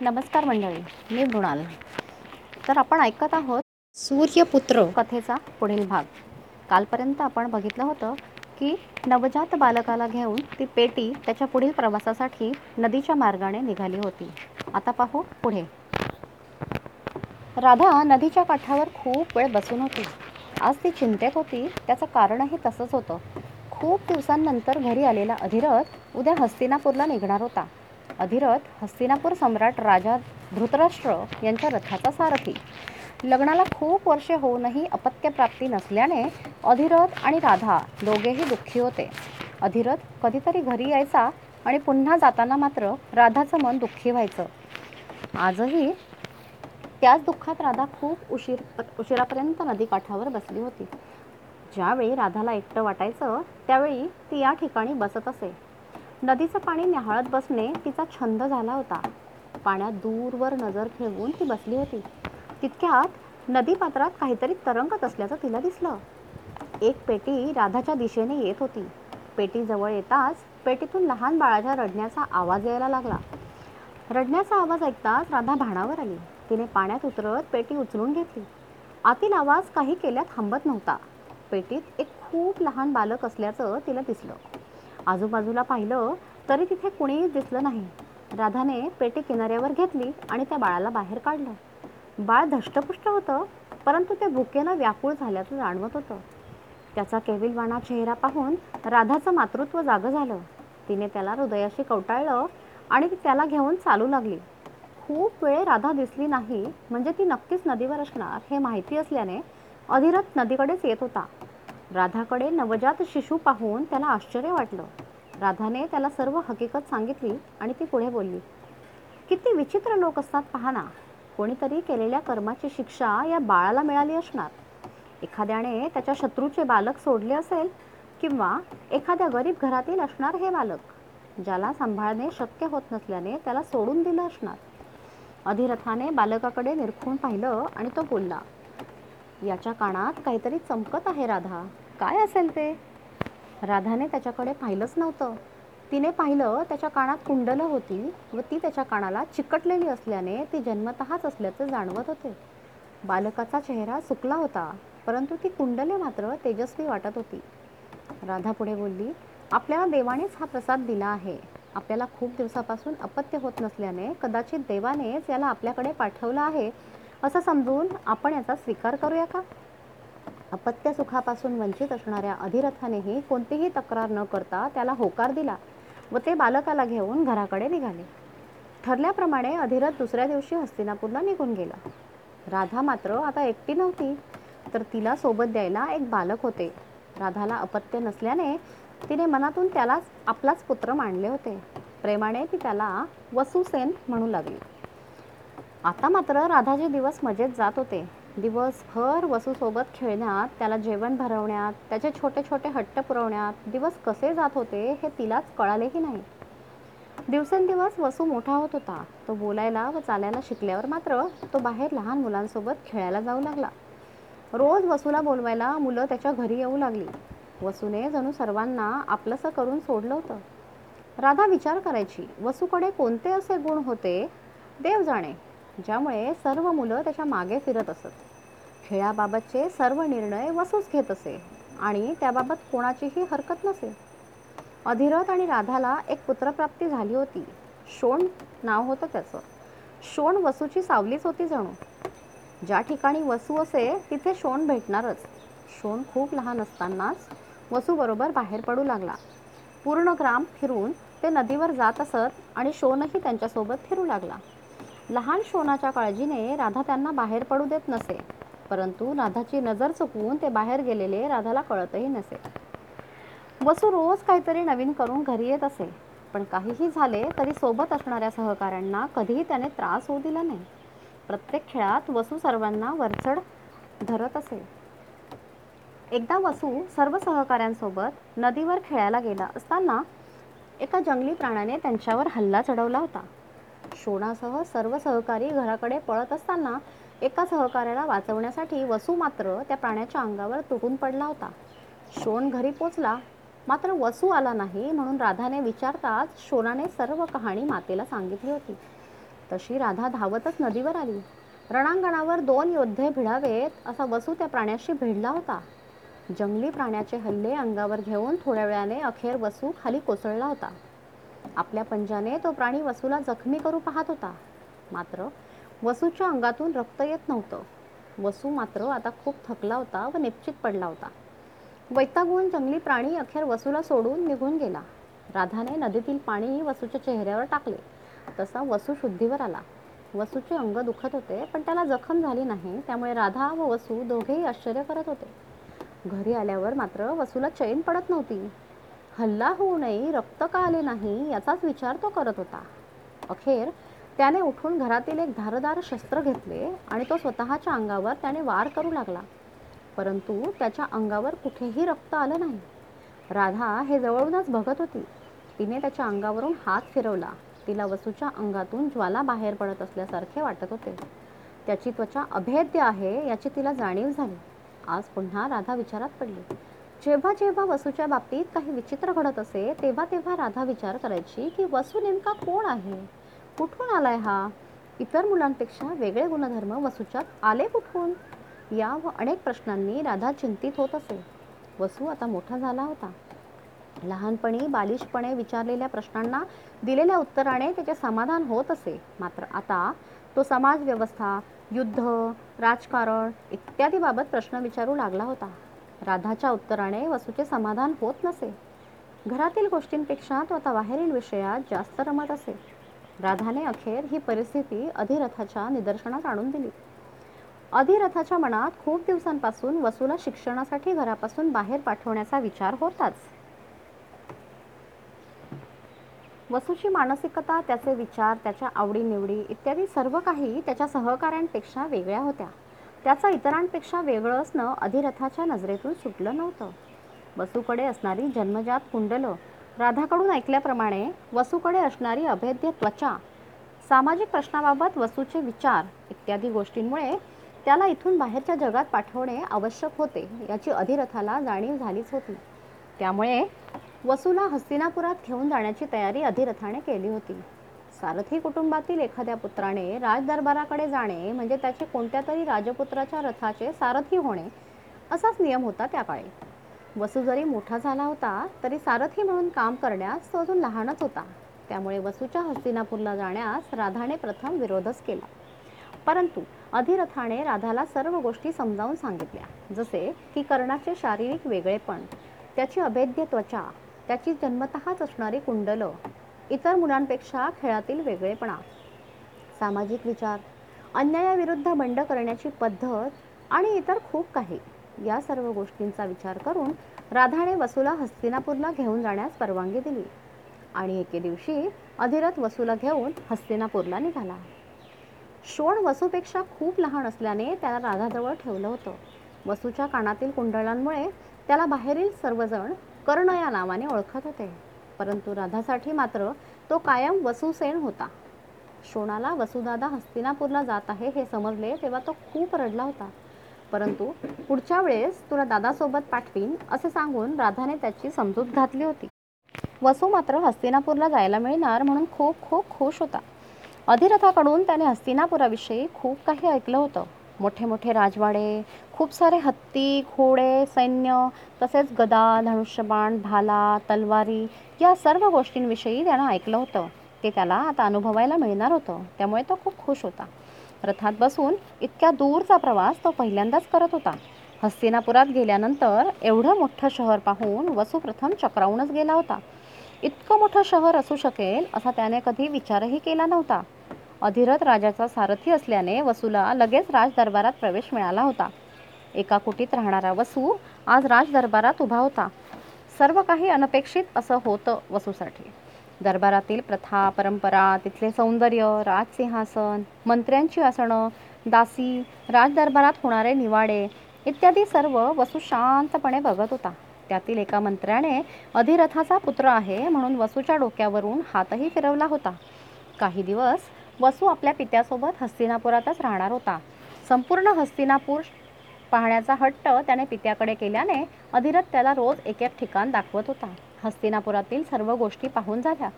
नमस्कार मंडळी मी मृणाल. तर आपण ऐकत आहोत सूर्यपुत्र. कथेचा पुढील भाग. कालपर्यंत आपण बघितलं होतं की नवजात बालकाला घेऊन ती पेटी त्याच्या पुढील प्रवासासाठी नदीच्या मार्गाने निघाली होती. आता पाहू पुढे. राधा नदीच्या काठावर खूप वेळ बसून होती. आज ती चिंतेत होती त्याचं कारणही तसंच होतं. खूप दिवसांनंतर घरी आलेला अधिरथ उद्या हस्तिनापूरला निघणार होता. अधिरथ हस्तिनापूर सम्राट राजा धृतराष्ट्र यांच्या रथाचा सारथी. लग्नाला खूप वर्षे होऊनही अपत्यप्राप्ती नसल्याने अधिरथ आणि राधा दोघेही दुःखी होते. अधिरथ कधीतरी घरी यायचा आणि पुन्हा जाताना मात्र राधाचं मन दुःखी व्हायचं. आजही त्याच दुःखात राधा खूप उशीर उशिरापर्यंत नदीकाठावर बसली होती. ज्यावेळी राधाला एकटं वाटायचं त्यावेळी ती या ठिकाणी बसत असे. नदीचं पाणी न्याहाळत बसणे तिचा छंद झाला होता. पाण्यात दूरवर नजर ठेवून ती बसली होती. तितक्यात नदीपात्रात काहीतरी तरंगत असल्याचं तिला दिसलं. एक पेटी राधाच्या दिशेने येत होती. पेटीजवळ येताच पेटीतून लहान बाळाच्या रडण्याचा आवाज यायला लागला. रडण्याचा आवाज ऐकताच राधा भाणावर आली. तिने पाण्यात उतरत पेटी उचलून घेतली. आतील आवाज काही केल्या थांबत नव्हता. पेटीत एक खूप लहान बालक असल्याचं तिला दिसलं. आजूबाजूला पाहिलं तरी तिथे कुणीही दिसलं नाही. राधाने पेटी किनाऱ्यावर घेतली आणि त्या बाळाला बाहेर काढलं. बाळ धष्टपुष्ट होतं परंतु ते भुकेनं व्याकुळ झाल्याचं जाणवत होतं. त्याचा केविलवाणा चेहरा पाहून राधाचं मातृत्व जागं झालं. तिने त्याला हृदयाशी कवटाळलं आणि ती त्याला घेऊन चालू लागली. खूप वेळ राधा दिसली नाही म्हणजे ती नक्कीच नदीवर असणार हे माहिती असल्याने अधिरथ नदीकडेच येत होता. राधाकडे नवजात शिशू पाहून त्याला आश्चर्य वाटलं. राधाने त्याला सर्व हकीकत सांगितली आणि ती पुढे बोलली किती विचित्र लोक असतात पहा कोणीतरी केलेल्या कर्माची शिक्षा या बाळाला मिळाली असणार. एखाद्याने त्याच्या शत्रूचे बालक सोडले असेल किंवा एखाद्या गरीब घरातील असणार हे बालक ज्याला सांभाळणे शक्य होत नसल्याने त्याला सोडून दिलं असणार. अधिरथाने बालकाकडे निरखून पाहिलं आणि तो बोलला याच्या कानात काहीतरी चमकत आहे राधा. काय असेल ते? राधाने त्याच्याकडे पाहिलंच नव्हतं. तिने पाहिलं त्याच्या कानात कुंडलं होती व ती त्याच्या कानाला चिकटलेली असल्याने ती जन्मतःच असल्याचं जाणवत होते. बालकाचा चेहरा सुकला होता परंतु ती कुंडले मात्र तेजस्वी वाटत होती. राधा पुढे बोलली आपल्याला देवानेच हा प्रसाद दिला आहे. आपल्याला खूप दिवसापासून अपत्य होत नसल्याने कदाचित देवानेच याला आपल्याकडे पाठवलं आहे असं समजून आपण याचा स्वीकार करूया का? अपत्य सुखापासून वंचित असणाऱ्या अधिरथानेही कोणतीही तक्रार न करता त्याला होकार दिला व ते बालकाला घेऊन घराकडे निघाले. ठरल्याप्रमाणे अधिरथ दुसऱ्या दिवशी हस्तिनापूरला निघून गेला. राधा मात्र आता एकटी नव्हती तर तिला सोबत द्यायला एक बालक होते. राधाला अपत्य नसल्याने तिने मनातून त्यालाच आपलाच पुत्र मानले होते. प्रेमाने ती त्याला वसुसेन म्हणू लागली. आता मात्र राधाचे दिवस मजेत जात होते. दिवसभर वसूसोबत खेळण्यात त्याला जेवण भरवण्यात त्याचे छोटे छोटे हट्ट पुरवण्यात दिवस कसे जात होते हे तिलाच कळालेही नाही. दिवसेंदिवस वसू मोठा होत होता. तो बोलायला व चालायला शिकल्यावर मात्र तो बाहेर लहान मुलांसोबत खेळायला जाऊ लागला. रोज वसूला बोलवायला मुलं त्याच्या घरी येऊ लागली. वसूने जणू सर्वांना आपलंसं करून सोडलं होतं. राधा विचार करायची वसूकडे कोणते असे गुण होते? देव जाणे. ज्यामुळे सर्व मुलं त्याच्यामागे फिरत असत. खेळाबाबतचे सर्व निर्णय वसूच घेत असे आणि त्याबाबत कोणाचीही हरकत नसे. अधिरथ आणि राधाला एक पुत्रप्राप्ती झाली होती. शोण नाव होतं त्याचं. शोण वसूची सावलीच होती जणू. ज्या ठिकाणी वसू असे तिथे शोण भेटणारच. शोण खूप लहान असतानाच वसूबरोबर बाहेर पडू लागला. पूर्ण ग्राम फिरून ते नदीवर जात असत आणि शोणही त्यांच्यासोबत फिरू लागला. लहान शोनाच्या काळजीने राधा त्यांना बाहेर पडू देत नसे. परंतु राधाची नजर चुकवून ते बाहेर गेलेले राधाला कळतही नसे. वसू रोज काहीतरी नवीन करून घरी येत असे. पण काहीही झाले तरी सोबत असणाऱ्या सहकाऱ्यांना कधीही त्याने त्रास होऊ दिला नाही. प्रत्येक खेळात वसू सर्वांना वरचढ धरत असे. एकदा वसू सर्व सहकाऱ्यांसोबत नदीवर खेळायला गेला असताना एका जंगली प्राण्याने त्यांच्यावर हल्ला चढवला होता. शोणासह सर्व सहकारी घराकडे पळत असताना एका सहकार्याला वाचवण्यासाठी वसू मात्र त्या प्राण्याच्या अंगावर तुटून पडला होता. शोण घरी पोचला मात्र वसू आला नाही म्हणून राधाने विचारताच शोणाने सर्व कहाणी मातेला सांगितली होती. तशी राधा धावतच नदीवर आली. रणांगणावर दोन योद्धे भिडावेत असा वसू त्या प्राण्याशी भिडला होता. जंगली प्राण्याचे हल्ले अंगावर घेऊन थोड्या वेळाने अखेर वसू खाली कोसळला होता. आपल्या पंजाने तो प्राणी वसूला जखमी करू पाहत होता. मात्र वसूच्या अंगातून रक्त येत नव्हतं. वसू मात्र आता खूप थकला होता व निश्चित पडला होता. वैतागून जंगली प्राणी अखेर वसूला सोडून निघून गेला. राधाने नदीतील पाणी वसूच्या चेहऱ्यावर टाकले. तसा वसू शुद्धीवर आला. वसूचे अंग दुखत होते पण त्याला जखम झाली नाही त्यामुळे राधा व वसू दोघेही आश्चर्य करत होते. घरी आल्यावर मात्र वसूला चैन पडत नव्हती. हल्ला होऊ नये रक्त का आले नाही याचाच विचार तो करत होता. अखेर त्याने उठून घरातील एक धारदार शस्त्र घेतले आणि तो स्वतःच्या अंगावर त्याने वार करू लागला. परंतु त्याच्या अंगावर कुठेही रक्त आलं नाही. राधा हे जवळूनच बघत होती. तिने त्याच्या अंगावरून हात फिरवला. तिला वसूच्या अंगातून ज्वाला बाहेर पडत असल्यासारखे वाटत होते. त्याची त्वचा अभेद्य आहे याची तिला जाणीव झाली. आज पुन्हा राधा विचारात पडली. जेव्हा जेव्हा वसूच्या बाबतीत काही विचित्र घडत असे तेव्हा तेव्हा राधा विचार करायची की वसू नेमका कोण आहे? कुठून आलाय हा? इतर मुलांपेक्षा वेगळे गुणधर्म वसूच्यात आले कुठून? या व अनेक प्रश्नांनी राधा चिंतित होत असे. वसू आता मोठा झाला होता. लहानपणी बालिशपणे विचारलेल्या प्रश्नांना दिलेल्या उत्तराने त्याचे समाधान होत असे. मात्र आता तो समाज व्यवस्था युद्ध राजकारण इत्यादी बाबत प्रश्न विचारू लागला होता. राधाच्या उत्तराने वसूचे समाधान होत नसे. घरातील गोष्टींपेक्षा तो आता बाहेरील विषयात जास्त रमत असे. राधाने अखेर ही परिस्थिती अधिरथाच्या निदर्शनास आणून दिली. अधिरथाच्या मनात खूप दिवसांपासून वसूला शिक्षणासाठी घरापासून बाहेर पाठवण्याचा विचार होताच. वसूची मानसिकता त्याचे विचार त्याच्या आवडीनिवडी इत्यादी सर्व काही त्याच्या सहकाऱ्यांपेक्षा वेगळ्या होत्या. त्याचा इतरांपेक्षा वेगळं असणं अधिरथाच्या नजरेतून सुटलं नव्हतं. वसूकडे असणारी जन्मजात कुंडलं राधाकडून ऐकल्याप्रमाणे वसूकडे असणारी अभेद्य त्वचा सामाजिक प्रश्नाबाबत वसूचे विचार इत्यादी गोष्टींमुळे त्याला इथून बाहेरच्या जगात पाठवणे आवश्यक होते याची अधिरथाला जाणीव झालीच होती. त्यामुळे वसूला हस्तिनापुरात घेऊन जाण्याची तयारी अधिरथाने केली होती. सारथी कुटुंबातील एखाद्या पुत्राने राजदरबाराकडे जाणे म्हणजे त्याचे कोणत्या तरी राजपुत्राच्या रथाचे सारथी होणे असाच नियम होता त्या काळी. वसू जरी मोठा झाला होता तरी सारथी म्हणून काम करण्यास तो अजून लहानच होता. त्यामुळे वसूच्या हस्तिनापूरला जाण्यास राधाने प्रथम विरोधच केला. परंतु अधिरथाने राधाला सर्व गोष्टी समजावून सांगितल्या. जसे की कर्णाचे शारीरिक वेगळेपण त्याची अभेद्य त्वचा त्याची जन्मतःच असणारी कुंडलं इतर मुलांपेक्षा खेळातील वेगळेपणा सामाजिक विचार अन्यायाविरुद्ध बंड करण्याची पद्धत आणि इतर खूप काही या सर्व गोष्टींचा विचार करून राधाने वसूला हस्तिनापूरला घेऊन जाण्यास परवानगी दिली आणि एके दिवशी अधिरथ वसूला घेऊन हस्तिनापूरला निघाला. शोण वसूपेक्षा खूप लहान असल्याने त्याला राधाजवळ ठेवलं होतं. वसूच्या कानातील कुंडलांमुळे त्याला बाहेरील सर्वजण कर्ण या नावाने ओळखत होते. परंतु राधासाठी मात्र तो कायम वसुसेन होता. शोणाला वसुदादा हस्तिनापूरला जात आहे हे समजले तेव्हा तो खूप रडला होता. परंतु पुढच्या वेळेस तुला दादासोबत पाठवीन असे सांगून राधाने त्याची समजूत घातली होती. वसू मात्र हस्तिनापूरला जायला मिळणार म्हणून खूप खूप खुश होता. अधिरथाकडून त्याने हस्तिनापुराविषयी खूप काही ऐकलं होतं. मोठे मोठे राजवाडे खूप सारे हत्ती घोडे सैन्य तसेच गदा धनुष्यबाण भाला तलवारी या सर्व गोष्टींविषयी त्यानं ऐकलं होतं. ते त्याला आता अनुभवायला मिळणार होतं. त्यामुळे तो खूप खुश होता. रथात बसून इतक्या दूरचा प्रवास तो पहिल्यांदाच करत होता. हस्तिनापुरात गेल्यानंतर एवढं मोठं शहर पाहून वसू प्रथम चक्रावूनच गेला होता. इतकं मोठं शहर असू शकेल असा त्याने कधी विचारही केला नव्हता. अधिरथ राजाचा सारथी असल्याने वसूला लगेच राजदरबारात प्रवेश मिळाला होता. एका कुटीत राहणारा वसू आज राजदरबारात उभा होता. सर्व काही अनपेक्षित असं होतं वसूसाठी. दरबारातील प्रथा परंपरा तिथले सौंदर्य राजसिंहासन मंत्र्यांची आसनं दासी राजदरबारात होणारे निवाडे इत्यादी सर्व वसू शांतपणे बघत होता. त्यातील एका मंत्र्याने अधिरथाचा पुत्र आहे म्हणून वसूच्या डोक्यावरून हातही फिरवला होता. काही दिवस वसू आपल्या पित्यासोबत हस्तिनापुरातच राहणार होता. संपूर्ण हस्तिनापूर पाहण्याचा हट्ट त्याने पित्याकडे केल्याने अधिरथ त्याला रोज एक एक ठिकाण दाखवत होता. हस्तिनापुरातील सर्व गोष्टी पाहून झाल्या.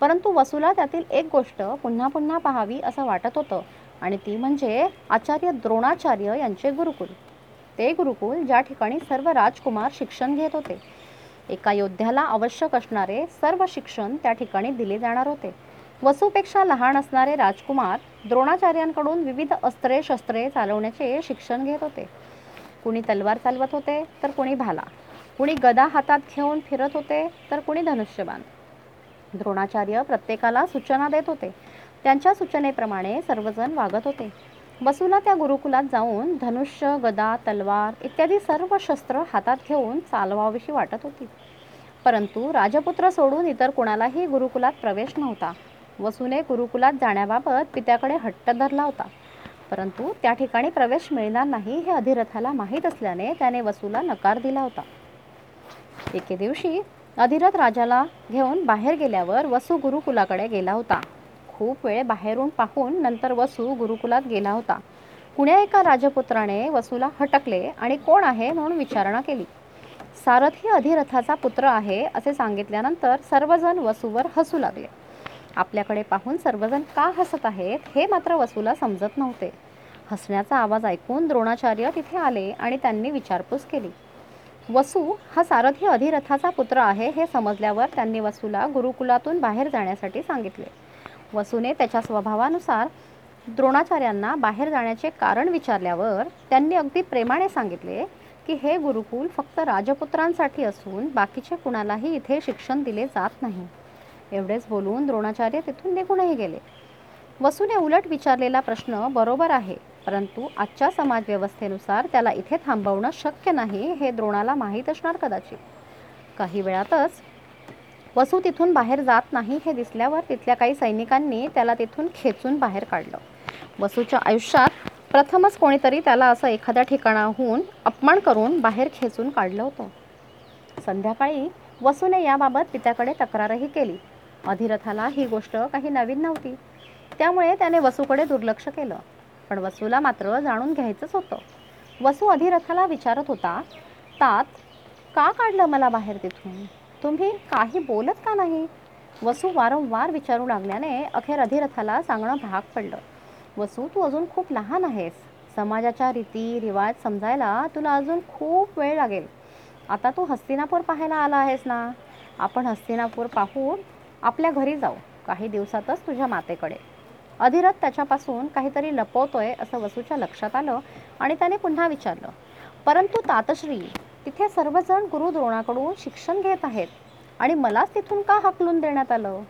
परंतु वसूला त्यातील एक गोष्ट पुन्हा पुन्हा पाहावी असं वाटत होतं आणि ती म्हणजे आचार्य द्रोणाचार्य यांचे गुरुकुल. ते गुरुकुल ज्या ठिकाणी सर्व राजकुमार शिक्षण घेत होते. एका योद्ध्याला आवश्यक असणारे सर्व शिक्षण त्या ठिकाणी दिले जाणार होते. वसूपेक्षा लहान असणारे राजकुमार द्रोणाचार्यांकडून विविध अस्त्रे शस्त्रे चालवण्याचे शिक्षण घेत होते. कुणी तलवार चालवत होते तर कुणी भाला. कुणी गदा हातात घेऊन फिरत होते तर कुणी धनुष्यबाण. द्रोणाचार्य प्रत्येकाला सूचना देत होते. त्यांच्या सूचनेप्रमाणे सर्वजण वागत होते. वसूला त्या गुरुकुलात जाऊन धनुष्य गदा तलवार इत्यादी सर्व शस्त्र हातात घेऊन चालवावीशी वाटत होती. परंतु राजपुत्र सोडून इतर कुणालाही गुरुकुलात प्रवेश नव्हता. वसूने गुरुकुलात जाण्याबाबत पित्याकडे हट्ट धरला होता. परंतु त्या ठिकाणी प्रवेश मिळणार नाही हे अधिरथाला माहीत असल्याने त्याने वसूला नकार दिला होता. एके दिवशी अधिरथ राजाला घेऊन बाहेर गेल्यावर वसू गुरुकुलाकडे गेला होता. खूप वेळ बाहेरून पाहून नंतर वसू गुरुकुलात गेला होता. कुण्या एका राजपुत्राने वसूला हटकले आणि कोण आहे म्हणून विचारणा केली. सारथी अधिरथाचा पुत्र आहे असे सांगितल्यानंतर सर्वजण वसूवर हसू लागले. आपल्याकडे पाहून सर्वजण का हसत आहेत हे मात्र वसूला समजत नव्हते. हसण्याचा आवाज ऐकून द्रोणाचार्य तिथे आले आणि त्यांनी विचारपूस केली. वसू हा सारथी अधिरथाचा पुत्र आहे हे समजल्यावर त्यांनी वसूला गुरुकुलातून बाहेर जाण्यासाठी सांगितले. वसूने त्याच्या स्वभावानुसार द्रोणाचार्यांना बाहेर जाण्याचे कारण विचारल्यावर त्यांनी अगदी प्रेमाने सांगितले की हे गुरुकुल फक्त राजपुत्रांसाठी असून बाकीचे कुणालाही इथे शिक्षण दिले जात नाही. एवढेच बोलून द्रोणाचार्य तिथून निघूनही गेले. वसूने उलट विचारलेला प्रश्न बरोबर आहे परंतु आजच्या समाजव्यवस्थेनुसार त्याला इथे थांबवणं शक्य नाही हे द्रोणाला माहीत असणार कदाचित. काही वेळातच वसू तिथून बाहेर जात नाही हे दिसल्यावर तिथल्या काही सैनिकांनी त्याला तिथून खेचून बाहेर काढलं. वसूच्या आयुष्यात प्रथमच कोणीतरी त्याला असं एखाद्या ठिकाणाहून अपमान करून बाहेर खेचून काढलं होतं. संध्याकाळी वसूने याबाबत पित्याकडे तक्रारही केली. अधिरथाला ही गोष्ट काही नवीन नव्हती. त्यामुळे त्याने वसूकडे दुर्लक्ष केलं. पण वसूला मात्र जाणून घ्यायचंच होतं. वसू अधिरथाला विचारत होता तात का काढलं मला बाहेर तिथून? तुम्ही काही बोलत का नाही? वसू वारंवार विचारू लागल्याने अखेर अधिरथाला सांगणं भाग पडलं. वसू तू अजून खूप लहान आहेस. समाजाच्या रीती रिवाज समजायला तुला अजून खूप वेळ लागेल. आता तू हस्तिनापूर पाहायला आला आहेस ना? आपण हस्तिनापूर पाहून आपल्या घरी जाऊ. काही दिवसातच तुझ्या मातेकडे. अधिरथ त्याच्यापासून काहीतरी लपवतोय असं वसूच्या लक्षात आलं आणि त्याने पुन्हा विचारलं परंतु तातश्री तिथे सर्वजण गुरु द्रोणाकडून शिक्षण घेत आहेत आणि मलाच तिथून का हकलून देण्यात आलं?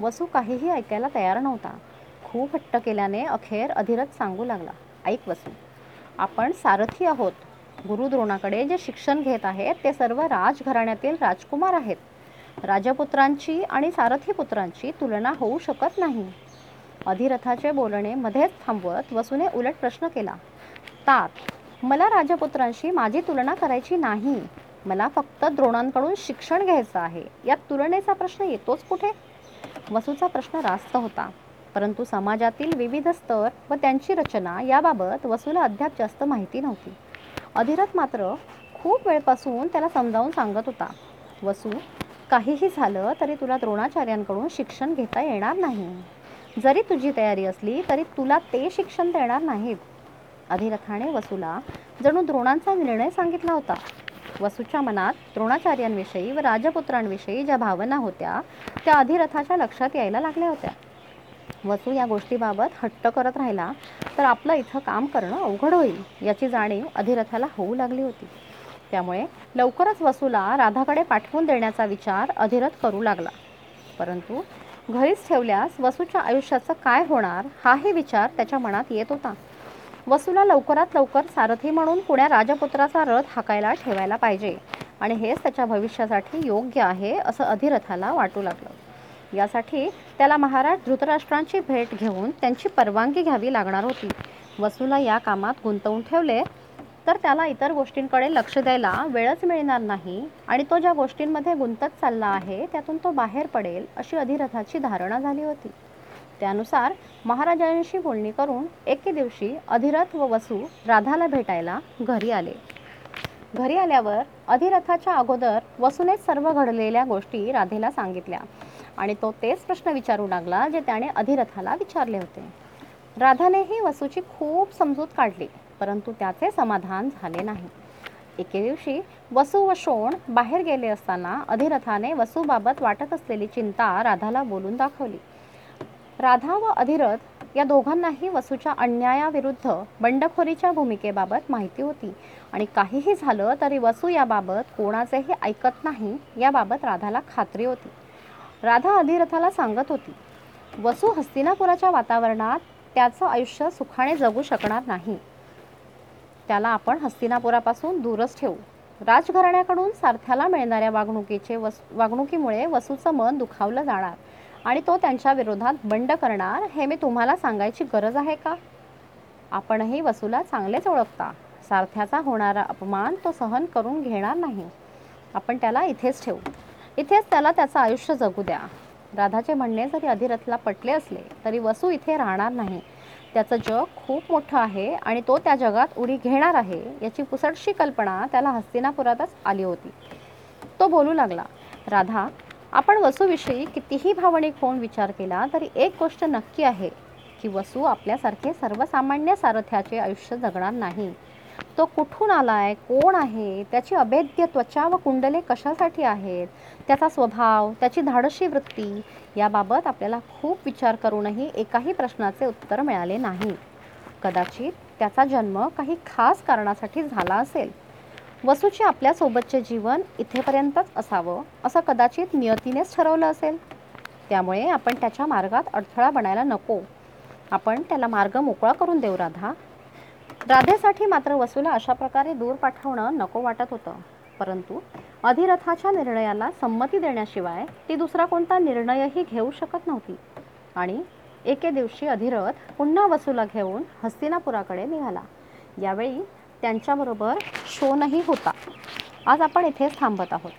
वसू काहीही ऐकायला तयार नव्हता. खूप हट्ट केल्याने अखेर अधिरथ सांगू लागला ऐक वसू आपण सारथी आहोत. गुरुद्रोणाकडे जे शिक्षण घेत आहेत ते सर्व राजघराण्यातील राजकुमार आहेत. राजपुत्रांची आणि सारथीपुत्रांची तुलना होऊ शकत नाही. अधिरथाचे बोलणे मध्येच थांबवत वसूने उलट प्रश्न केला तात मला राजपुत्रांशी माझी तुलना करायची नाही. मला फक्त द्रोणांकडून शिक्षण घ्यायचं आहे. यात तुलनेचा प्रश्न येतोच कुठे? वसूचा प्रश्न रास्त होता. परंतु समाजातील विविध स्तर व त्यांची रचना याबाबत वसूला अद्याप जास्त माहिती नव्हती. अधिरथ मात्र खूप वेळपासून त्याला समजावून सांगत होता. वसू काहीही झालं तरी तुला द्रोणाचार्यांकडून शिक्षण घेता येणार नाही. जरी तुझी तयारी असली तरी तुला ते शिक्षण देणार नाहीत. अधिरथाने वसूला जणू द्रोणांचा निर्णय सांगितला होता. वसूच्या मनात द्रोणाचार्यांविषयी व राजपुत्रांविषयी ज्या भावना होत्या त्या अधिरथाच्या लक्षात यायला लागल्या होत्या. वसू या गोष्टीबाबत हट्ट करत राहिला तर आपलं इथं काम करणं अवघड होईल याची जाणीव अधिरथाला होऊ लागली होती. त्यामुळे लवकरच वसूला राधाकडे पाठवून देण्याचा विचार अधिरथ करू लागला. परंतु घरीच ठेवल्यास वसूच्या आयुष्याचं काय होणार हाही विचार त्याच्या मनात येत होता. वसूला लवकरात लवकर सारथी म्हणून पुण्या राजपुत्राचा रथ हाकायला ठेवायला पाहिजे आणि हेच त्याच्या भविष्यासाठी योग्य आहे असं अधिरथाला वाटू लागलं. यासाठी त्याला महाराज धृतराष्ट्रांची भेट घेऊन त्यांची परवानगी घ्यावी लागणार होती. वसूला या कामात गुंतवून ठेवले तर त्याला इतर गोष्टींकडे लक्ष द्यायला वेळच मिळणार नाही आणि तो ज्या गोष्टींमध्ये गुंतत चालला आहे त्यातून तो बाहेर पडेल अशी अधिरथाची धारणा झाली होती. त्यानुसार महाराजांशी बोलणी करून एके दिवशी अधिरथ व वसू राधाला भेटायला घरी आले. घरी आल्यावर अधिरथाच्या अगोदर वसूनेच सर्व घडलेल्या गोष्टी राधेला सांगितल्या आणि तो तेच प्रश्न विचारू लागला जे त्याने अधिरथाला विचारले होते. राधानेही वसूची खूप समजूत काढली. परंतु त्याचे समाधान झाले नाही. एके दिवशी वसू व शोण बाहेर गेले असताना अधिरथाने वसूबाबत वाटत असलेली चिंता राधाला बोलून दाखवली. राधा व अधिरथ या दोघांनाही वसूच्या अन्यायाविरुद्ध बंडखोरीच्या भूमिकेबाबत माहिती होती आणि काहीही झालं तरी वसू याबाबत कोणाचेही ऐकत नाही याबाबत राधाला खात्री होती. राधा अधिरथाला सांगत होती वसू हस्तिनापुराच्या वातावरणात त्याचं आयुष्य सुखाने जगू शकणार नाही. त्याला आपण हस्तिनापुरापासून दूरच ठेवू. राजघराण्याकडून सारथ्याला मिळणाऱ्या वागणुकीचे वस वागणुकीमुळे वसूचं मन दुखावलं जाणार आणि तो त्यांच्या विरोधात बंड करणार हे मी तुम्हाला सांगायची गरज आहे का? आपणही वसूला चांगलेच ओळखता. सारथ्याचा होणारा अपमान तो सहन करून घेणार नाही. आपण त्याला इथेच ठेवू. इथेच त्याला त्याचं आयुष्य जगू द्या. राधाचे म्हणणे जरी अधिरथला पटले असले तरी वसू इथे राहणार नाही. त्याचं जग खूप मोठं आहे आणि तो त्या जगात उडी घेणार आहे याची पुसटशी कल्पना त्याला हस्तिनापुरातच आली होती. तो बोलू लागला राधा आपण वसूविषयी कितीही भावनिक होऊन विचार केला तरी एक गोष्ट नक्की आहे की वसू आपल्यासारखे सर्वसामान्य सारथ्याचे आयुष्य जगणार नाही. तो कुठून आलाय कोण आहे त्याची अभेद्य त्वचा व कुंडले कशासाठी आहेत त्याचा स्वभाव त्याची धाडशी वृत्ती याबाबत आपल्याला खूप विचार करूनही एकाही प्रश्नाचे उत्तर मिळाले नाही. कदाचित त्याचा जन्म काही खास कारणासाठी झाला असेल. वसूचे आपल्यासोबतचे जीवन इथेपर्यंतच असावं असं कदाचित नियतीनेच ठरवलं असेल. त्यामुळे आपण त्याच्या मार्गात अडथळा बनायला नको. आपण त्याला मार्ग मोकळा करून देऊ राधा. राधेसाठी मात्र वसूला अशा प्रकारे दूर पाठवणं नको वाटत होतं. परंतु अधिरथाच्या निर्णयाला संमती देण्याशिवाय ती दुसरा कोणता निर्णयही घेऊ शकत नव्हती. आणि एके दिवशी अधिरथ पुन्हा वसूला घेऊन हस्तिनापुराकडे निघाला. यावेळी त्यांच्याबरोबर शोनही होता. आज आपण इथेच थांबत आहोत.